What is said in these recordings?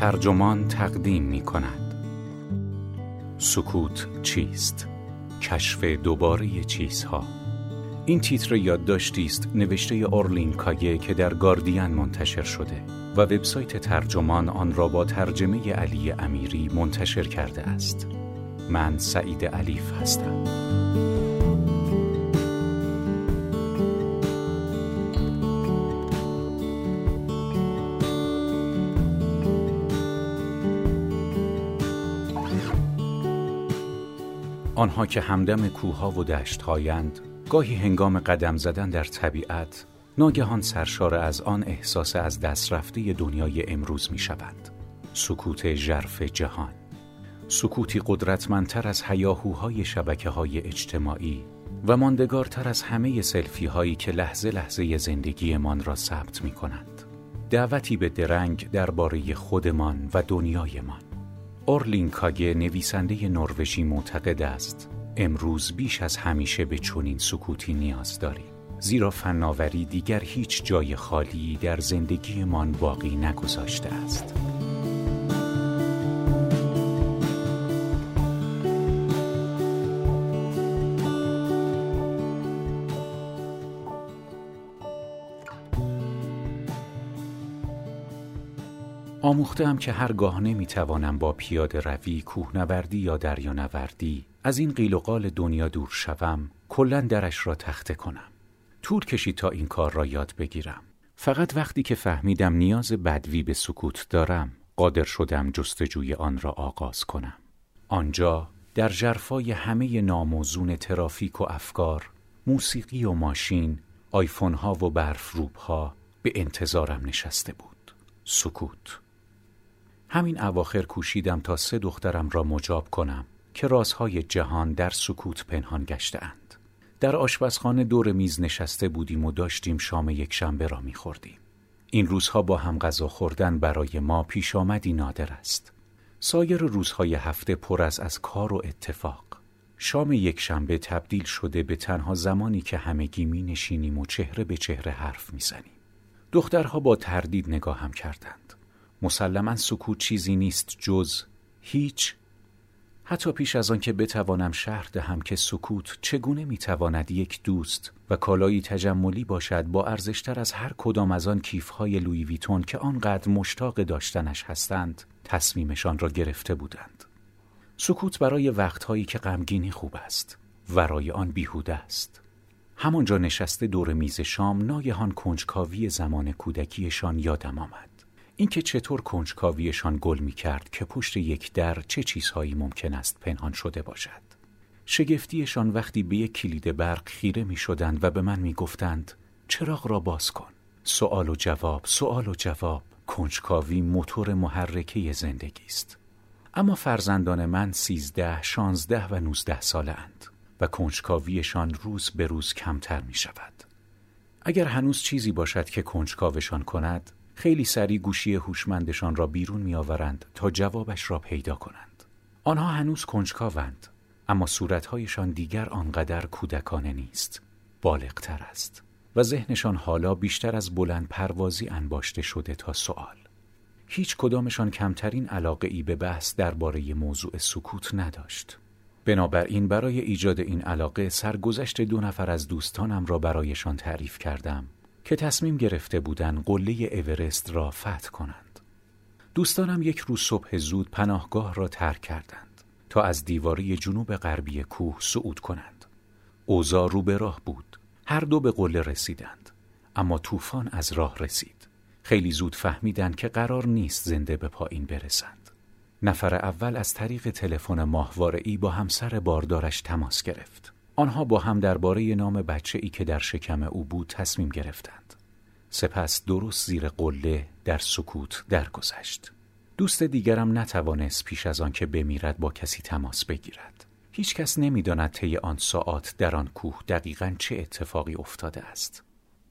ترجمان تقدیم می کند سکوت چیست؟ کشف دوباره چیزها. این تیتر یادداشتی است نوشته اورلین کایه که در گاردین منتشر شده و وبسایت ترجمان آن را با ترجمه علی امیری منتشر کرده است. من سعید علیف هستم. آنها که همدم کوها و دشتهایند گاهی هنگام قدم زدن در طبیعت ناگهان سرشار از آن احساس از دست رفته دنیای امروز می شوند سکوت ژرف جهان سکوتی قدرتمندتر از هیاهوهای شبکه های اجتماعی و ماندگارتر از همه سلفی هایی که لحظه لحظه زندگیمان را ثبت می کنند. دعوتی به درنگ درباره خودمان و دنیایمان. اورلین کاگه نویسنده نروژی معتقد است امروز بیش از همیشه به چنین سکوتی نیاز داریم زیرا فناوری دیگر هیچ جای خالی در زندگیمان باقی نگذاشته است. آموختم که هرگاه نمی‌توانم با پیاده روی، کوهنوردی یا دریانوردی از این قیل و قال دنیا دور شوم، کلا درش را تخته کنم. طول کشید تا این کار را یاد بگیرم. فقط وقتی که فهمیدم نیاز بدوی به سکوت دارم، قادر شدم جستجوی آن را آغاز کنم. آنجا در جرفای همه ناموزون ترافیک و افکار، موسیقی و ماشین، آیفون ها و برف روب ها به انتظارم نشسته بود. سکوت. همین اواخر کوشیدم تا سه دخترم را مجاب کنم که رازهای جهان در سکوت پنهان گشتهاند. در آشپزخانه دور میز نشسته بودیم و داشتیم شام یک شنبه را میخوردیم. این روزها با هم غذا خوردن برای ما پیش آمدی نادر است. سایر روزهای هفته پر از از کار و اتفاق. شام یک شنبه تبدیل شده به تنها زمانی که همگی می نشینیم و چهره به چهره حرف می زنیم. دخترها با تردید نگاهم کردند. مسلما سکوت چیزی نیست جز هیچ. حتی پیش از آن که بتوانم شهر دهم که سکوت چگونه می‌تواند یک دوست و کالایی تجملی باشد با ارزشتر از هر کدام از آن کیفهای لوی ویتون که آنقدر مشتاق داشتنش هستند تصمیمشان را گرفته بودند. سکوت برای وقتهایی که غمگینی خوب است ورای آن بیهوده است. همانجا نشسته دور میز شام ناگهان کنجکاوی زمان کودکیشان یادم آمد. اینکه چطور کنجکاویشان گل می کرد که پشت یک در چه چیزهایی ممکن است پنهان شده باشد. شگفتیشان وقتی به یک کلید برق خیره می شدند و به من می گفتند چراغ را باز کن. سوال و جواب، سوال و جواب، کنجکاوی موتور محرکه زندگی است. اما فرزندان من سیزده، شانزده و نوزده ساله اند و کنجکاویشان روز به روز کمتر می شود. اگر هنوز چیزی باشد که کنجکاوشان کند خیلی سریع گوشی هوشمندشان را بیرون میآورند تا جوابش را پیدا کنند. آنها هنوز کنجکاوند اما صورتهایشان دیگر آنقدر کودکانه نیست. بالغتر است و ذهنشان حالا بیشتر از بلند پروازی انباشته شده تا سوال هیچ کدامشان کمترین علاقه ای به بحث درباره موضوع سکوت نداشت. بنابراین برای ایجاد این علاقه سرگذشت دو نفر از دوستانم را برایشان تعریف کردم. که تصمیم گرفته بودند قله اورست را فتح کنند. دوستانم یک روز صبح زود پناهگاه را ترک کردند تا از دیواری جنوب غربی کوه صعود کنند. اوزا رو به راه بود. هر دو به قله رسیدند. اما طوفان از راه رسید. خیلی زود فهمیدند که قرار نیست زنده به پایین برسند. نفر اول از طریق تلفن ماهواره‌ای با همسر باردارش تماس گرفت. آنها با هم درباره نام بچه ای که در شکم او بود تصمیم گرفتند. سپس درست زیر قله در سکوت درگذشت. دوست دیگرم نتوانست پیش از آن که بمیرد با کسی تماس بگیرد. هیچ کس نمی‌داند طی آن ساعت در آن کوه دقیقا چه اتفاقی افتاده است.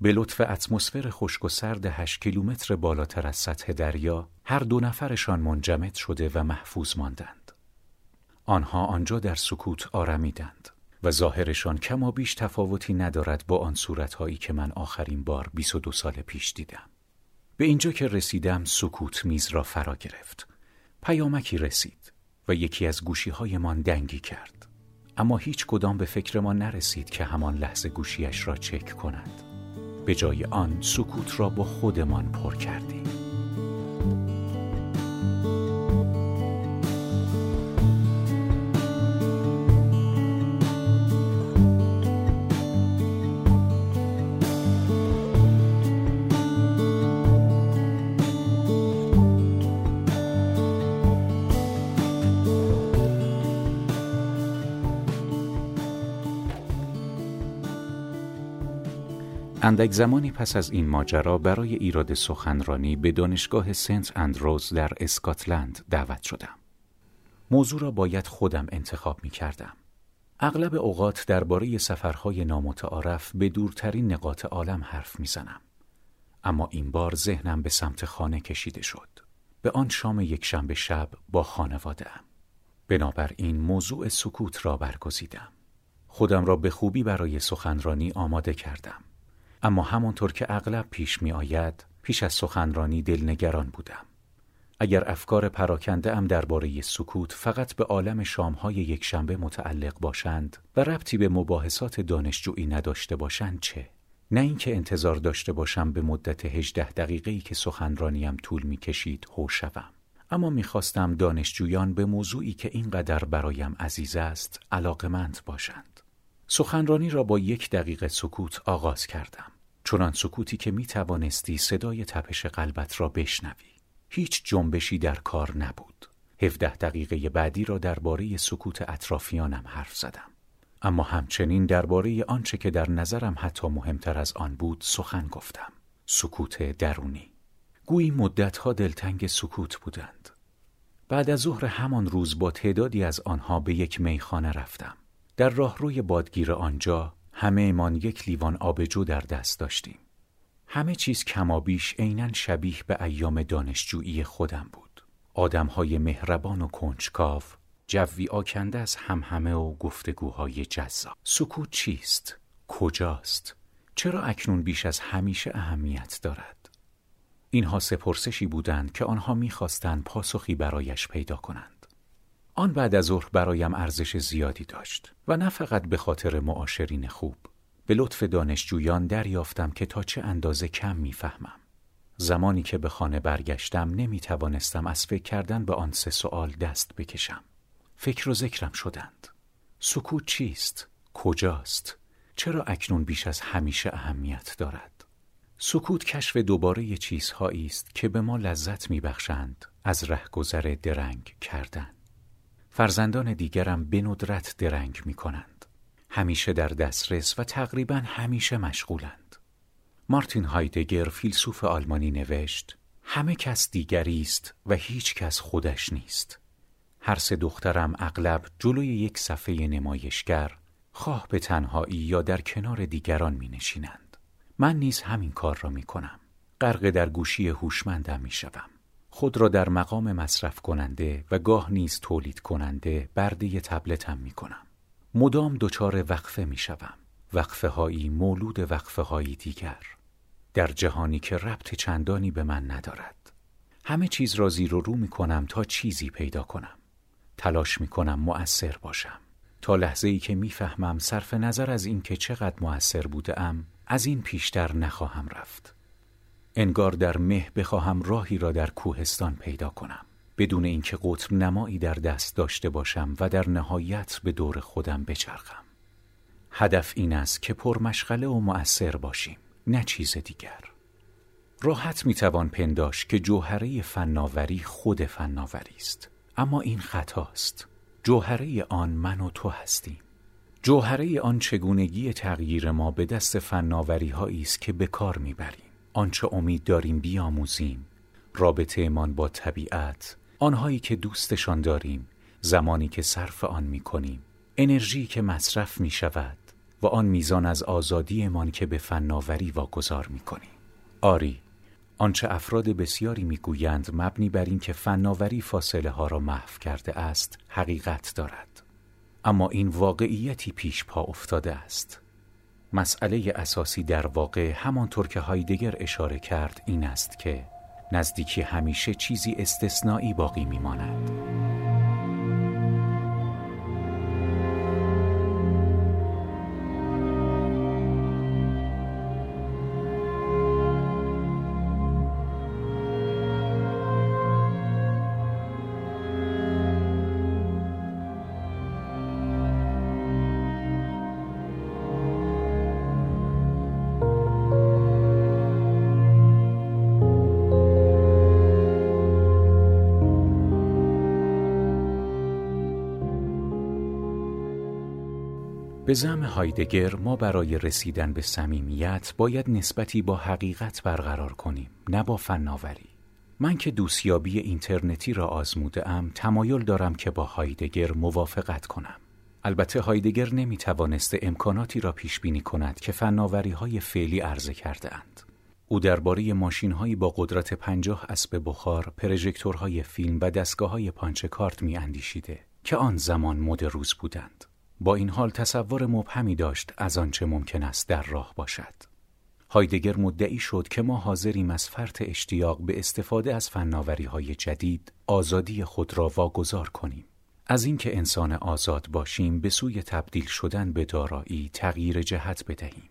به لطف اتمسفر خشک و سرد هشت کیلومتر بالاتر از سطح دریا هر دو نفرشان منجمد شده و محفوظ ماندند. آنها آنجا در سکوت آرمیدند. و ظاهرشان کما بیش تفاوتی ندارد با آن صورتهایی که من آخرین بار 22 سال پیش دیدم. به اینجا که رسیدم سکوت میز را فرا گرفت. پیامکی رسید و یکی از گوشی هایمان دنگی کرد. اما هیچ کدام به فکر ما نرسید که همان لحظه گوشیش را چک کند. به جای آن سکوت را با خودمان پر کردیم. اندک زمانی پس از این ماجرا برای ایراد سخنرانی به دانشگاه سنت اندروز در اسکاتلند دعوت شدم. موضوع را باید خودم انتخاب می کردم. اغلب اوقات درباره سفرهای نامتعارف به دورترین نقاط عالم حرف می‌زنم. اما این بار ذهنم به سمت خانه کشیده شد. به آن شام یک شنبه شب با خانواده ام. بنابراین موضوع سکوت را برگزیدم. خودم را به خوبی برای سخنرانی آماده کردم. اما همانطور که اغلب پیش می آید پیش از سخنرانی دلنگران بودم. اگر افکار پراکنده ام درباره سکوت فقط به عالم شامهای یکشنبه متعلق باشند و ربطی به مباحثات دانشجویی نداشته باشند چه؟ نه اینکه انتظار داشته باشم به مدت هجده دقیقه‌ای که سخنرانیم طول می‌کشید هو شوم. اما می‌خواستم دانشجویان به موضوعی که اینقدر برایم عزیز است علاقمند باشند. سخنرانی را با یک دقیقه سکوت آغاز کردم. چنان سکوتی که می توانستی صدای تپش قلبت را بشنوی. هیچ جنبشی در کار نبود. هفده دقیقه بعدی را درباره سکوت اطرافیانم حرف زدم. اما همچنین درباره آنچه که در نظرم حتی مهمتر از آن بود سخن گفتم. سکوت درونی. گویی مدتها دلتنگ سکوت بودند. بعد از ظهر همان روز با تعدادی از آنها به یک میخانه رفتم. در راهروی بادگیر آنجا همه ایمان یک لیوان آبجو در دست داشتیم. همه چیز کمابیش عینا شبیه به ایام دانشجویی خودم بود. آدمهای مهربان و کنجکاو، جوی آکنده از همه و گفتگوهای جذاب. سکوت چیست؟ کجاست؟ چرا اکنون بیش از همیشه اهمیت دارد؟ اینها سپرسشی بودند که آنها می‌خواستند پاسخی برایش پیدا کنند. آن بعد از ظهر برایم ارزش زیادی داشت و نه فقط به خاطر معاشرین خوب به لطف دانشجویان دریافتم که تا چه اندازه کم می‌فهمم زمانی که به خانه برگشتم نمی توانستم از فکر کردن به آن سه سوال دست بکشم فکر و ذکرم شدند سکوت چیست؟ کجاست؟ چرا اکنون بیش از همیشه اهمیت دارد؟ سکوت کشف دوباره چیزهایی است که به ما لذت میبخشند از رهگذر درنگ کردن فرزندان دیگرم به ندرت درنگ می کنند. همیشه در دسترس و تقریبا همیشه مشغولند. مارتین هایدگر فیلسوف آلمانی نوشت همه کس دیگری است و هیچ کس خودش نیست. هر سه دخترم اغلب جلوی یک صفحه نمایشگر خواه به تنهایی یا در کنار دیگران می نشینند. من نیز همین کار را می کنم. غرق در گوشی هوشمندم می شوم. خود را در مقام مصرف کننده و گاه نیز تولید کننده برده تبلتم می کنم. مدام دچار وقفه می شوم. وقفه هایی مولود وقفه هایی دیگر. در جهانی که ربط چندانی به من ندارد. همه چیز را زیر و رو می کنم تا چیزی پیدا کنم. تلاش می کنم مؤثر باشم. تا لحظه ای که می‌فهمم صرف نظر از اینکه چقدر مؤثر بودم از این پیشتر نخواهم رفت. انگار در مه بخواهم راهی را در کوهستان پیدا کنم. بدون اینکه قطب نمایی در دست داشته باشم و در نهایت به دور خودم بچرخم. هدف این است که پرمشغله و مؤثر باشیم نه چیز دیگر. راحت می‌توان پنداش که جوهره فناوری خود فناوری است. اما این خطاست جوهره آن من و تو هستیم. جوهره آن چگونگی تغییر ما به دست فناوری است که به کار می‌بریم. آنچه امید داریم بیاموزیم. رابطه امان با طبیعت آنهایی که دوستشان داریم زمانی که صرف آن می کنیم انرژی که مصرف می شود و آن میزان از آزادیمان که به فناوری واگذار می کنیم آری آنچه افراد بسیاری می‌گویند مبنی بر اینکه فناوری فاصله ها را محو کرده است حقیقت دارد. اما این واقعیتی پیش پا افتاده است. مسئله اساسی در واقع همانطور که هایدگر اشاره کرد این است که نزدیکی همیشه چیزی استثنایی باقی میماند. به زم هایدگر ما برای رسیدن به صمیمیت باید نسبتی با حقیقت برقرار کنیم نه با فناوری من که دوستیابی اینترنتی را آزموده ام تمایل دارم که با هایدگر موافقت کنم البته هایدگر نمی توانست امکاناتی را پیش بینی کند که فناوری های فعلی عرضه کرده اند. او درباره ماشین هایی با قدرت پنجاه اسب بخار، پرژکتورهای فیلم و دستگاه های پانچه کارت می اندیشیده که آن زمان مد روز بودند. با این حال تصور مبهمی داشت از آنچه ممکن است در راه باشد. هایدگر مدعی شد که ما حاضریم از فرط اشتیاق به استفاده از فناوری های جدید آزادی خود را واگذار کنیم. از اینکه انسان آزاد باشیم به سوی تبدیل شدن به دارایی تغییر جهت بدهیم.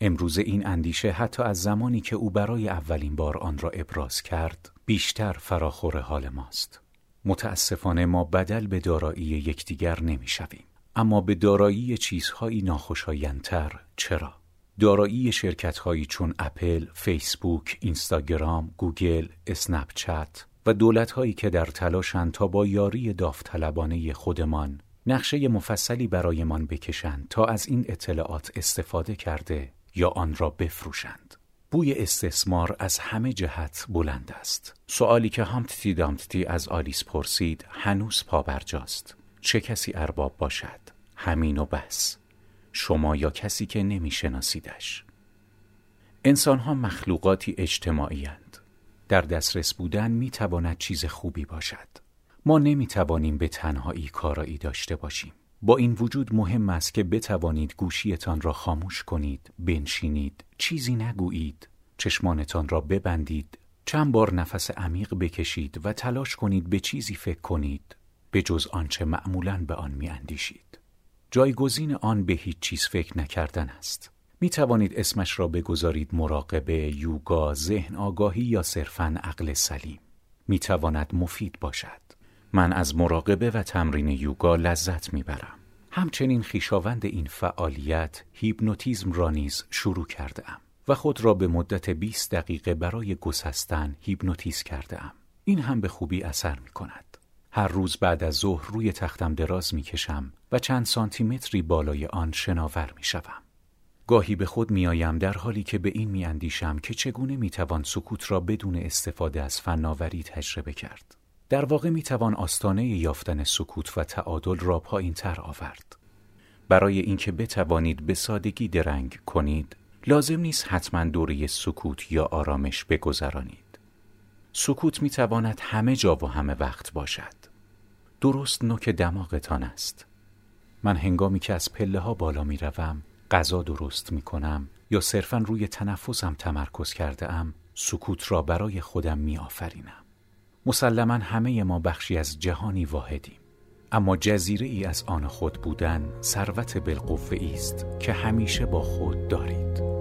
امروز این اندیشه حتی از زمانی که او برای اولین بار آن را ابراز کرد بیشتر فراخور حال ماست. متاسفانه ما بدل به دارایی یکدیگر نمی‌شویم. اما به دارایی چیزهایی ناخوشایندتر چرا؟ دارایی شرکتهایی چون اپل، فیسبوک، اینستاگرام، گوگل، اسنپچت و دولتهایی که در تلاشند تا با یاری داوطلبانه خودمان نقشه مفصلی برایمان بکشند تا از این اطلاعات استفاده کرده یا آن را بفروشند. بوی استثمار از همه جهت بلند است. سوالی که هامپتی دامپتی از آلیس پرسید هنوز پابرجاست. چه کسی ارباب باشد؟ همین و بس. شما یا کسی که نمیشناسیدش. انسان ها مخلوقاتی اجتماعی هند. در دسترس بودن می تواند چیز خوبی باشد. ما نمی توانیم به تنهایی کارایی داشته باشیم. با این وجود مهم است که بتوانید گوشیتان را خاموش کنید بنشینید چیزی نگویید چشمانتان را ببندید چند بار نفس عمیق بکشید و تلاش کنید به چیزی فکر کنید. به جز آنچه معمولا به آن می اندیشید. جایگزین آن به هیچ چیز فکر نکردن است. می توانید اسمش را بگذارید مراقبه، یوگا، ذهن آگاهی یا صرفاً عقل سلیم. می تواند مفید باشد. من از مراقبه و تمرین یوگا لذت می برم. همچنین خویشاوند این فعالیت هیپنوتیزم را نیز شروع کرده ام و خود را به مدت 20 دقیقه برای گسستن هیپنوتیز کرده ام. این هم به خوبی اثر می کند. هر روز بعد از ظهر روی تختم دراز می کشم و چند سانتیمتری بالای آن شناور می شوم. گاهی به خود می آیم در حالی که به این می اندیشم که چگونه می توان سکوت را بدون استفاده از فناوری تجربه کرد. در واقع می توان آستانه یافتن سکوت و تعادل را پایین تر آورد. برای اینکه بتوانید به سادگی درنگ کنید، لازم نیست حتما دوره سکوت یا آرامش بگذرانید. سکوت می تواند همه جا و همه وقت باشد. درست نوک دماغتان است. من هنگامی که از پله ها بالا می روم، غذا درست می کنم یا صرفا روی تنفسم تمرکز کرده ام، سکوت را برای خودم می آفرینم. مسلما همه ما بخشی از جهانی واحدیم. اما جزیره ای از آن خود بودن ثروت بالقوه است که همیشه با خود دارید.